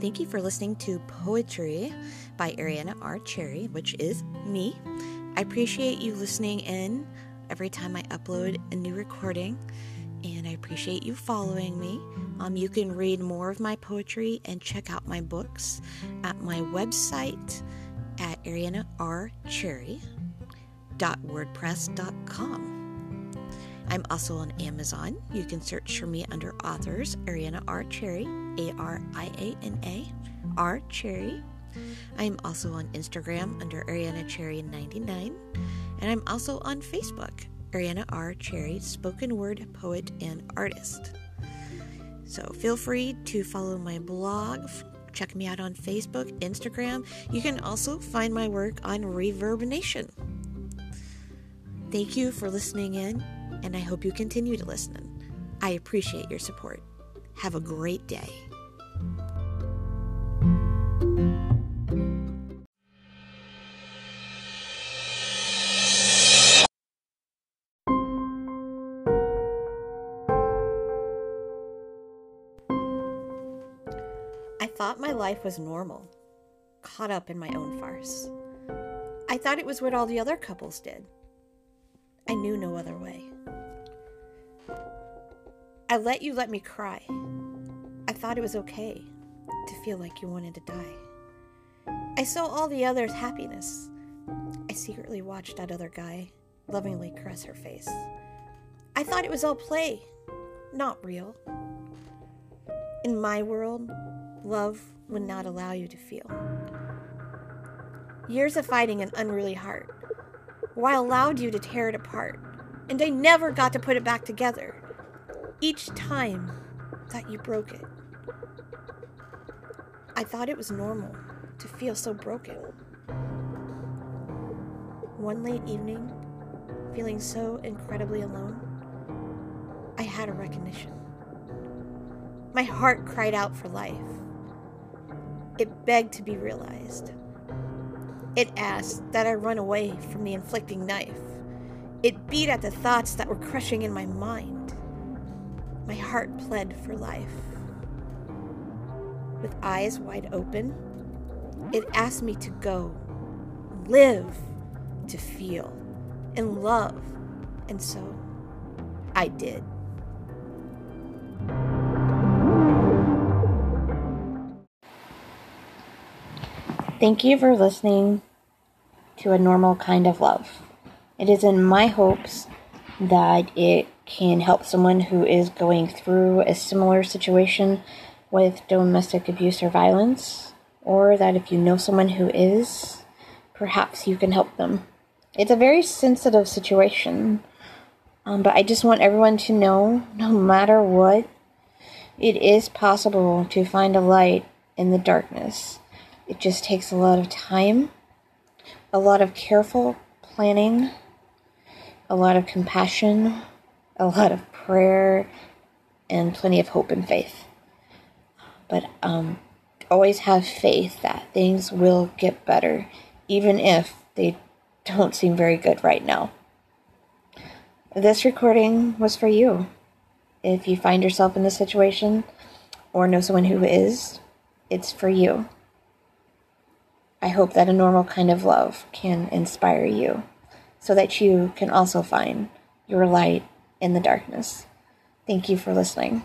Thank you for listening to Poetry by Ariana R. Cherry, which is me. I appreciate you listening in every time I upload a new recording, and I appreciate you following me. Um, you can read more of my poetry and check out my books at my website at arianarcherry.wordpress.com. I'm also on Amazon. You can search for me under authors Ariana R. Cherry, A R I A N A, R. Cherry. I'm also on Instagram under Ariana Cherry 99, and I'm also on Facebook, Ariana R. Cherry, spoken word poet and artist. So feel free to follow my blog, check me out on Facebook, Instagram. You can also find my work on Reverb Nation. Thank you for listening in, and I hope you continue to listen. I appreciate your support. Have a great day. I thought my life was normal, caught up in my own farce. I thought it was what all the other couples did. I knew no other way. I let you let me cry. I thought it was okay to feel like you wanted to die. I saw all the others' happiness. I secretly watched that other guy lovingly caress her face. I thought it was all play, not real. In my world, love would not allow you to feel. Years of fighting an unruly heart, while allowed you to tear it apart, and I never got to put it back together. Each time that you broke it, I thought it was normal to feel so broken. One late evening, feeling so incredibly alone, I had a recognition. My heart cried out for life. It begged to be realized. It asked that I run away from the inflicting knife. It beat at the thoughts that were crushing in my mind. My heart pled for life. With eyes wide open, it asked me to go, live, to feel, and love. And so I did. Thank you for listening to A Normal Kind of Love. It is in my hopes that it can help someone who is going through a similar situation with domestic abuse or violence, or that if you know someone who is, perhaps you can help them. It's a very sensitive situation, um, but I just want everyone to know no matter what, it is possible to find a light in the darkness. It just takes a lot of time, a lot of careful planning, a lot of compassion, a lot of prayer, and plenty of hope and faith. But um, always have faith that things will get better, even if they don't seem very good right now. This recording was for you. If you find yourself in this situation or know someone who is, it's for you. I hope that a normal kind of love can inspire you so that you can also find your light in the darkness. Thank you for listening.